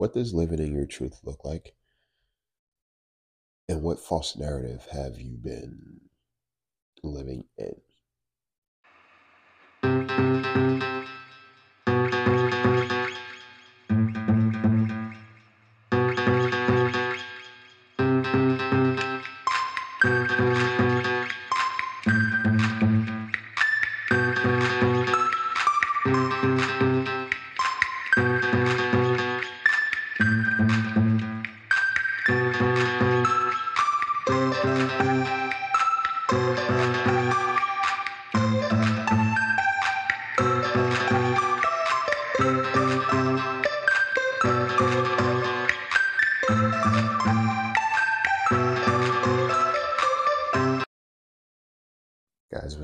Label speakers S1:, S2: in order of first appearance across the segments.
S1: What does living in your truth look like? And what false narrative have you been living in?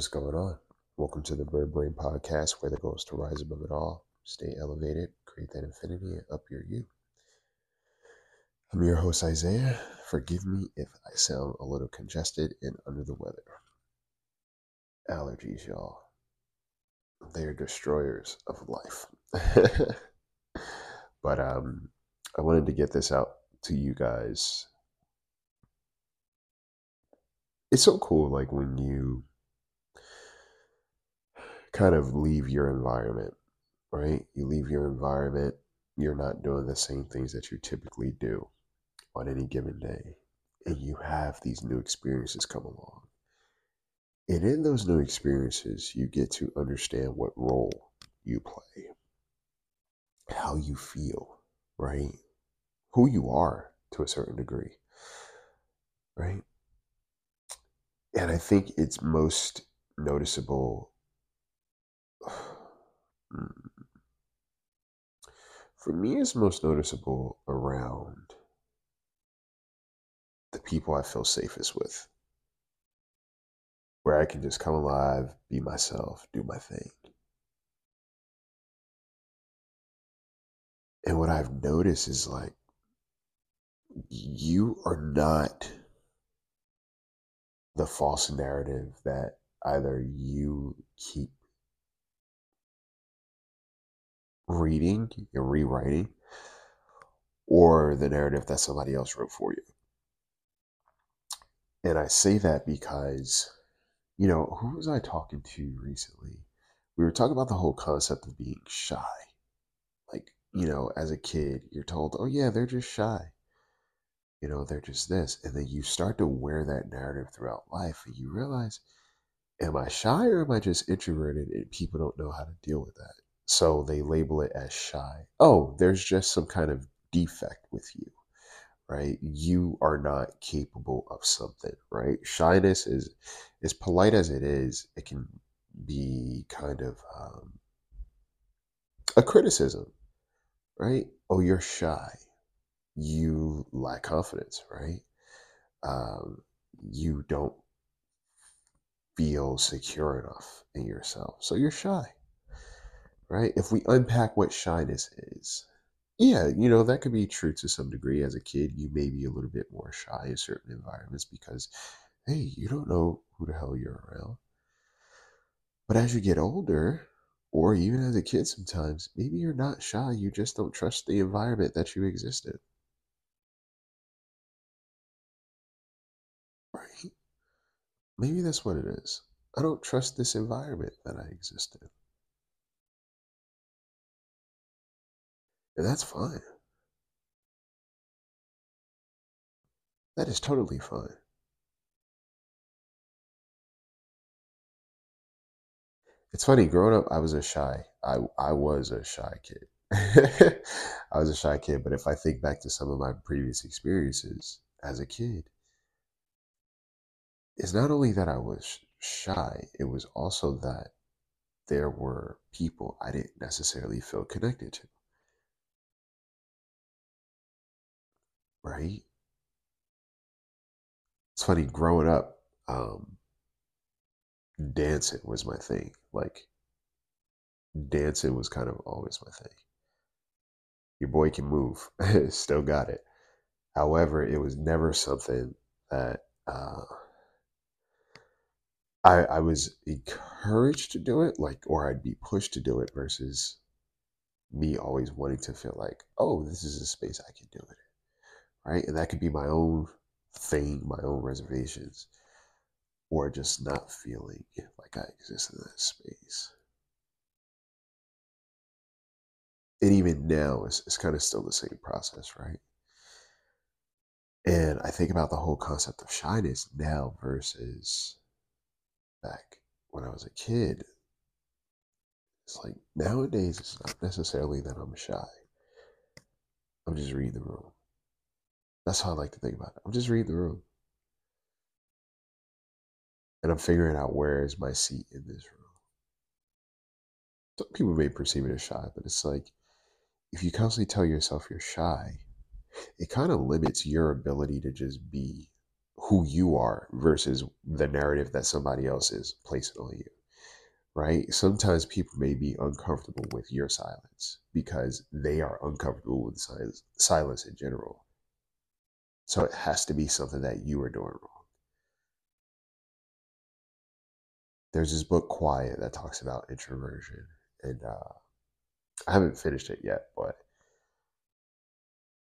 S1: What's going on? Welcome to the Bird Brain Podcast, where the goal is to rise above it all, stay elevated, create that infinity, and up your you. I'm your host, Isaiah. Forgive me if I sound a little congested and under the weather. Allergies, y'all. They're destroyers of life. but um, I wanted to get this out to you guys. It's so cool, like when you kind of leave your environment, right? You leave your environment, you're not doing the same things that you typically do on any given day, and you have these new experiences come along. And in those new experiences, you get to understand what role you play, how you feel, right? Who you are to a certain degree, right? And I think it's most noticeable. Hmm. For me, it's most noticeable around the people I feel safest with, where I can just come alive, be myself, do my thing. And what I've noticed is like, you are not the false narrative that either you keep reading and rewriting or the narrative that somebody else wrote for you. And I say that because, you know, who was I talking to recently? We were talking about the whole concept of being shy. Like, you know, as a kid, you're told, oh, yeah, they're just shy. You know, they're just this. And then you start to wear that narrative throughout life and you realize, am I shy or am I just introverted and people don't know how to deal with that? So they label it as shy. Oh, there's just some kind of defect with you, right? You are not capable of something, right? Shyness is as polite as it is, it can be kind of um, a criticism, right? Oh, you're shy. You lack confidence, right? Um, you don't feel secure enough in yourself. So you're shy right? If we unpack what shyness is, yeah, you know, that could be true to some degree. As a kid, you may be a little bit more shy in certain environments because, hey, you don't know who the hell you're around. But as you get older, or even as a kid sometimes, maybe you're not shy, you just don't trust the environment that you exist in. Right? Maybe that's what it is. I don't trust this environment that I exist in. And that's fine. That is totally fine. It's funny, growing up, I was a shy. I I was a shy kid. I was a shy kid, but if I think back to some of my previous experiences as a kid, it's not only that I was shy, it was also that there were people I didn't necessarily feel connected to. Right? It's funny, growing up, um, dancing was my thing. Like, dancing was kind of always my thing. Your boy can move, still got it. However, it was never something that uh, I, I was encouraged to do it, like, or I'd be pushed to do it versus me always wanting to feel like, oh, this is a space I can do it right? And that could be my own thing, my own reservations, or just not feeling like I exist in that space. And even now, it's, it's kind of still the same process, right? And I think about the whole concept of shyness now versus back when I was a kid. It's like nowadays, it's not necessarily that I'm shy. I'm just reading the room. That's how I like to think about it. I'm just reading the room. And I'm figuring out where is my seat in this room. Some people may perceive it as shy, but it's like if you constantly tell yourself you're shy, it kind of limits your ability to just be who you are versus the narrative that somebody else is placing on you. Right? Sometimes people may be uncomfortable with your silence because they are uncomfortable with silence, silence in general. So it has to be something that you are doing wrong. There's this book, Quiet, that talks about introversion. And uh, I haven't finished it yet, but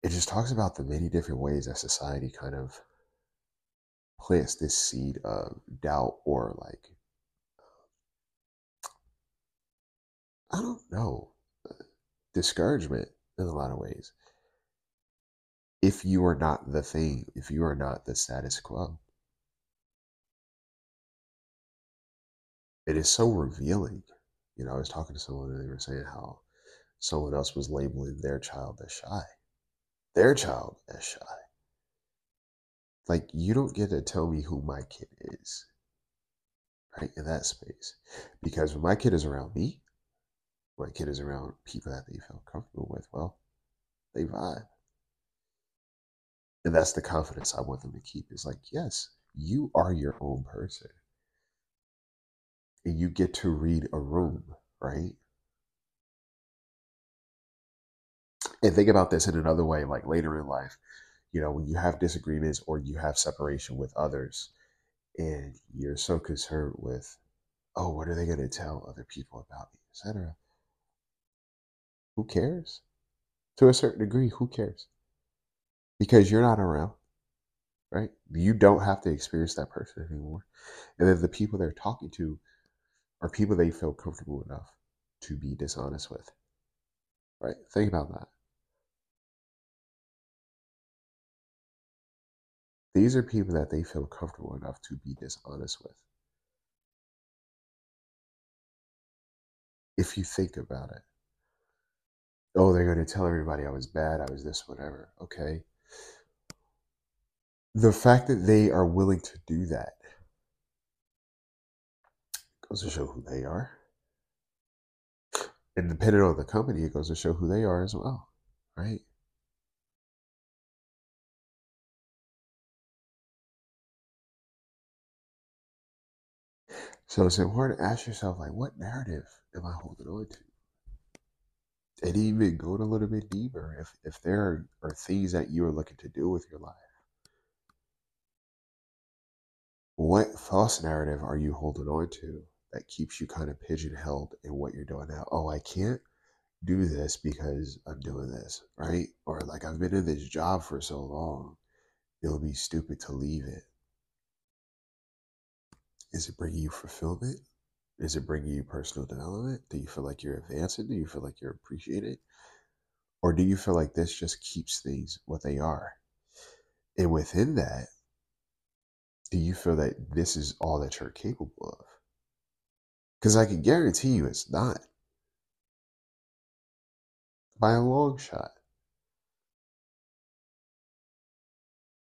S1: it just talks about the many different ways that society kind of plants this seed of doubt or like I don't know discouragement in a lot of ways. If you are not the thing, if you are not the status quo, it is so revealing. You know, I was talking to someone and they were saying how someone else was labeling their child as shy their child as shy. Like, you don't get to tell me who my kid is, right? In that space. Because when my kid is around me, my kid is around people that they feel comfortable with, well, they vibe. And that's the confidence I want them to keep. Is like, yes, you are your own person. And you get to read a room, right? And think about this in another way, like later in life, you know, when you have disagreements or you have separation with others, and you're so concerned with, oh, what are they going to tell other people about me, etc. Who cares? To a certain degree, who cares? Because you're not around, right? You don't have to experience that person anymore. And then the people they're talking to are people they feel comfortable enough to be dishonest with, right? Think about that. These are people that they feel comfortable enough to be dishonest with. If you think about it, oh, they're going to tell everybody I was bad, I was this, whatever. Okay. The fact that they are willing to do that goes to show who they are. And depending on the company, it goes to show who they are as well, right? So it's important to ask yourself, like, what narrative am I holding on to? And even going a little bit deeper, if if there are, are things that you are looking to do with your life, what false narrative are you holding on to that keeps you kind of pigeonholed in what you're doing now? Oh, I can't do this because I'm doing this, right? Or like I've been in this job for so long, it would be stupid to leave it. Is it bringing you fulfillment? Is it bringing you personal development? Do you feel like you're advancing? Do you feel like you're appreciated? Or do you feel like this just keeps things what they are? And within that, do you feel that this is all that you're capable of? Because I can guarantee you it's not. By a long shot.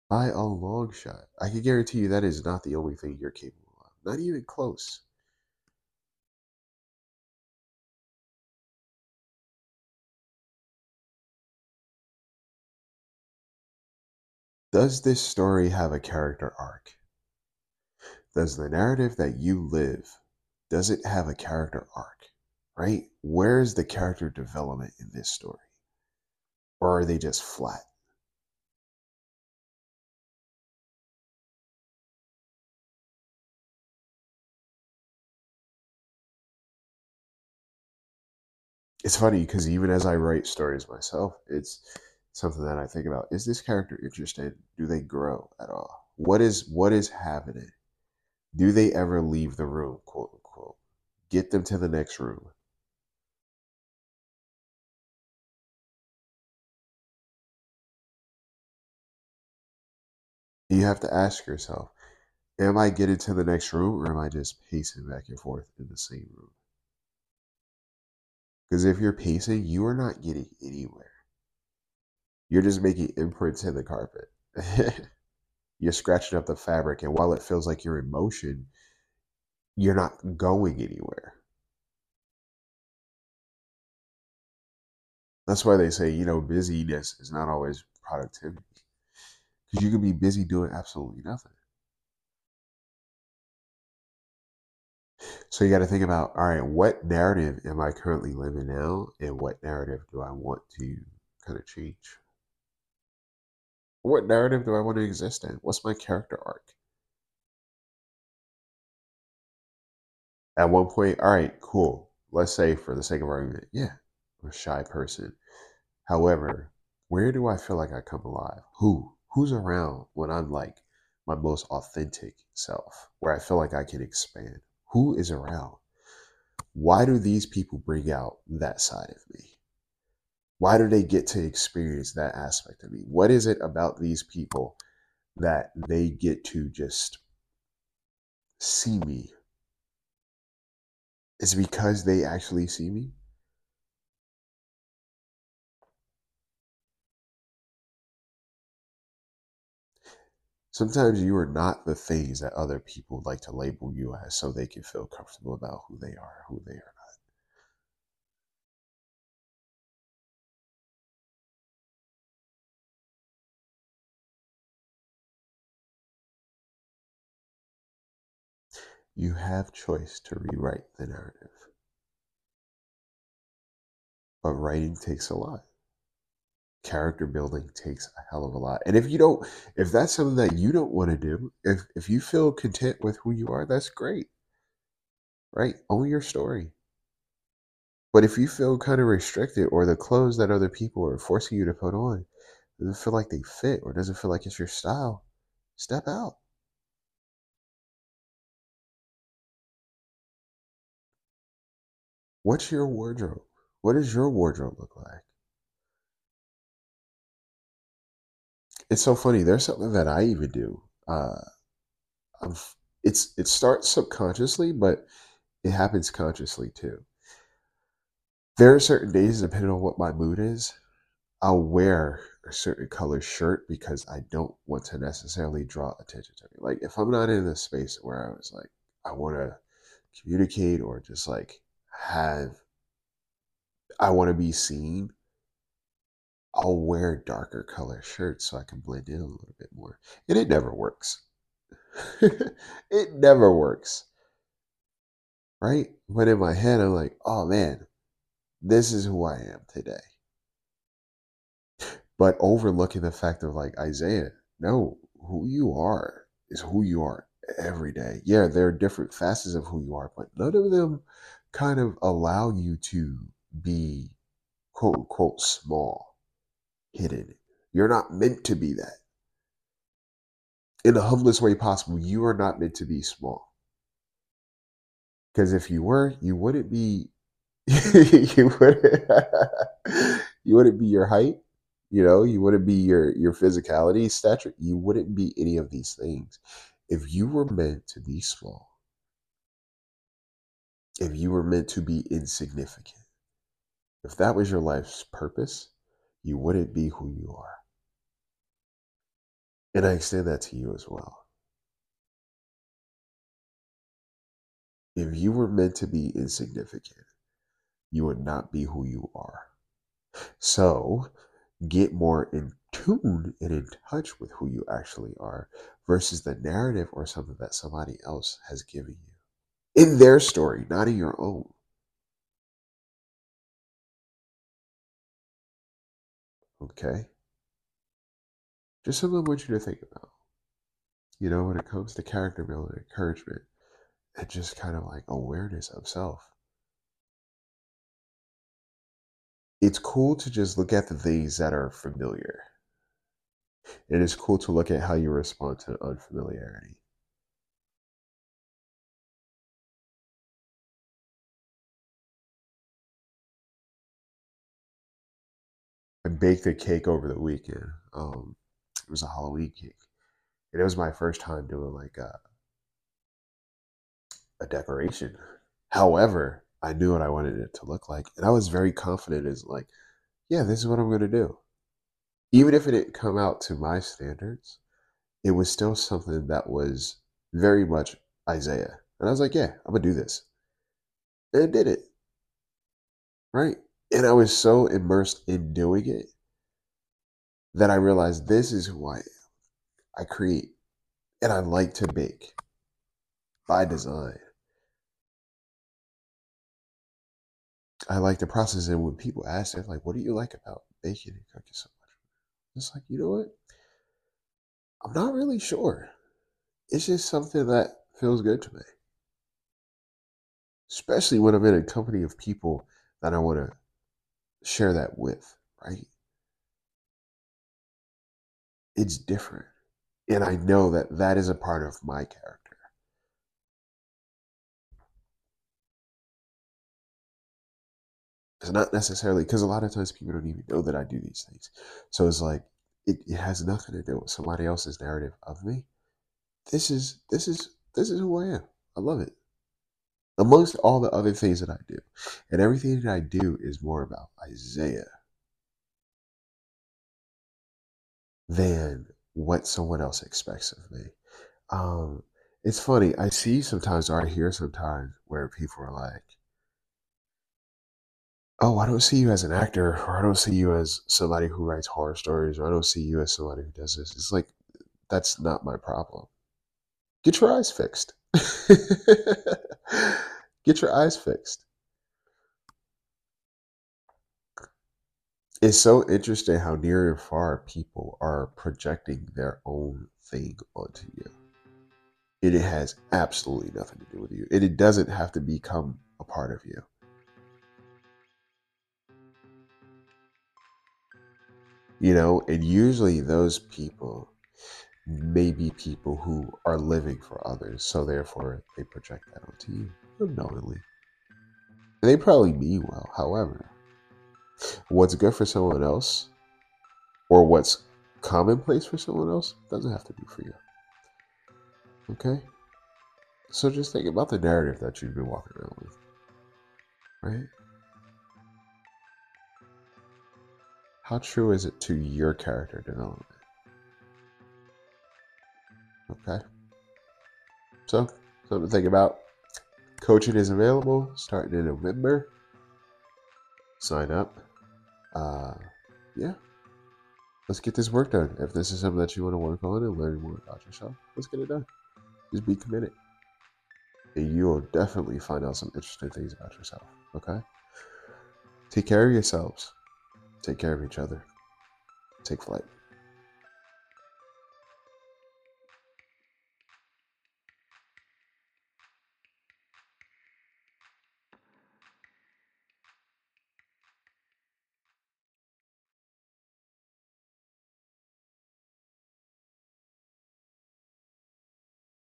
S1: By a long shot. I can guarantee you that is not the only thing you're capable of. not even close. Does this story have a character arc? Does the narrative that you live, does it have a character arc? Right? Where is the character development in this story? Or are they just flat? it's funny because even as I write stories myself, it's something that I think about. Is this character interested? Do they grow at all? What is what is happening? Do they ever leave the room, quote unquote? Get them to the next room. You have to ask yourself, am I getting to the next room or am I just pacing back and forth in the same room? Because if you're pacing, you are not getting anywhere. You're just making imprints in the carpet. you're scratching up the fabric, and while it feels like you're in motion, you're not going anywhere. That's why they say, you know, busyness is not always productivity. Because you can be busy doing absolutely nothing. So you got to think about all right, what narrative am I currently living now, and what narrative do I want to kind of change? What narrative do I want to exist in? What's my character arc? At one point, all right, cool. Let's say, for the sake of argument, yeah, I'm a shy person. However, where do I feel like I come alive? Who? Who's around when I'm like my most authentic self, where I feel like I can expand? Who is around? Why do these people bring out that side of me? Why do they get to experience that aspect of me? What is it about these people that they get to just see me? Is it because they actually see me? Sometimes you are not the things that other people like to label you as so they can feel comfortable about who they are, who they are You have choice to rewrite the narrative. But writing takes a lot character building takes a hell of a lot. And if you don't, if that's something that you don't want to do, if if you feel content with who you are, that's great. Right? Own your story. But if you feel kind of restricted or the clothes that other people are forcing you to put on doesn't feel like they fit or doesn't feel like it's your style, step out. What's your wardrobe? What does your wardrobe look like? It's so funny. There's something that I even do. Uh, it's it starts subconsciously, but it happens consciously too. There are certain days, depending on what my mood is, I'll wear a certain color shirt because I don't want to necessarily draw attention to me. Like if I'm not in a space where I was like, I want to communicate or just like have, I want to be seen. I'll wear darker color shirts so I can blend in a little bit more. And it never works. it never works. Right? But in my head, I'm like, oh man, this is who I am today. But overlooking the fact of like Isaiah, no, who you are is who you are every day. Yeah, there are different facets of who you are, but none of them kind of allow you to be quote unquote small hidden. You're not meant to be that. In the humblest way possible, you are not meant to be small. Because if you were, you wouldn't be you wouldn't you wouldn't be your height, you know, you wouldn't be your your physicality, stature, you wouldn't be any of these things. If you were meant to be small, if you were meant to be insignificant, if that was your life's purpose, you wouldn't be who you are. And I extend that to you as well. If you were meant to be insignificant, you would not be who you are. So get more in tune and in touch with who you actually are versus the narrative or something that somebody else has given you in their story, not in your own. Okay? Just something I want you to think about. You know, when it comes to character building, encouragement, and just kind of like awareness of self. it's cool to just look at the things that are familiar. It is cool to look at how you respond to unfamiliarity. I baked a cake over the weekend. Um, it was a Halloween cake, and it was my first time doing like a, a decoration. However, I knew what I wanted it to look like, and I was very confident. Is like, yeah, this is what I'm to do. Even if it didn't come out to my standards, it was still something that was very much Isaiah. And I was like, yeah, I'm to do this. And did it. Right? And I was so immersed in doing it that I realized this is who I am. I create and I like to bake by design. I like the process. And when people ask, they're like, what do you like about baking and cooking so much? It's like, you know what? I'm not really sure. It's just something that feels good to me. Especially when I'm in a company of people that I want to share that with, right? It's different. And I know that that is a part of my character. It's not necessarily because a lot of times people don't even know that I do these things. So it's like it, it has nothing to do with somebody else's narrative of me. This is this is this is who I am. I love it. Amongst all the other things that I do. And everything that I do is more about Isaiah than what someone else expects of me. Um, it's funny. I see sometimes, or I hear sometimes, where people are like, "Oh, I don't see you as an actor, or I don't see you as somebody who writes horror stories, or I don't see you as somebody who does this." It's like that's not my problem. Get your eyes fixed. Get your eyes fixed. It's so interesting how near and far people are projecting their own thing onto you. And it has absolutely nothing to do with you. And it doesn't have to become a part of you. You know, and usually those people may be people who are living for others. So therefore, they project that onto you unknowingly. They probably mean well. However, what's good for someone else or what's commonplace for someone else doesn't have to be for you. Okay? So just think about the narrative that you've been walking around with. Right? How true is it to your character development? Okay. So, something to think about. Coaching is available starting in November. Sign up. Uh, yeah. Let's get this work done. If this is something that you want to work on and learn more about yourself, let's get it done. Just be committed. And you will definitely find out some interesting things about yourself. Okay? Take care of yourselves. Take care of each other. Take flight.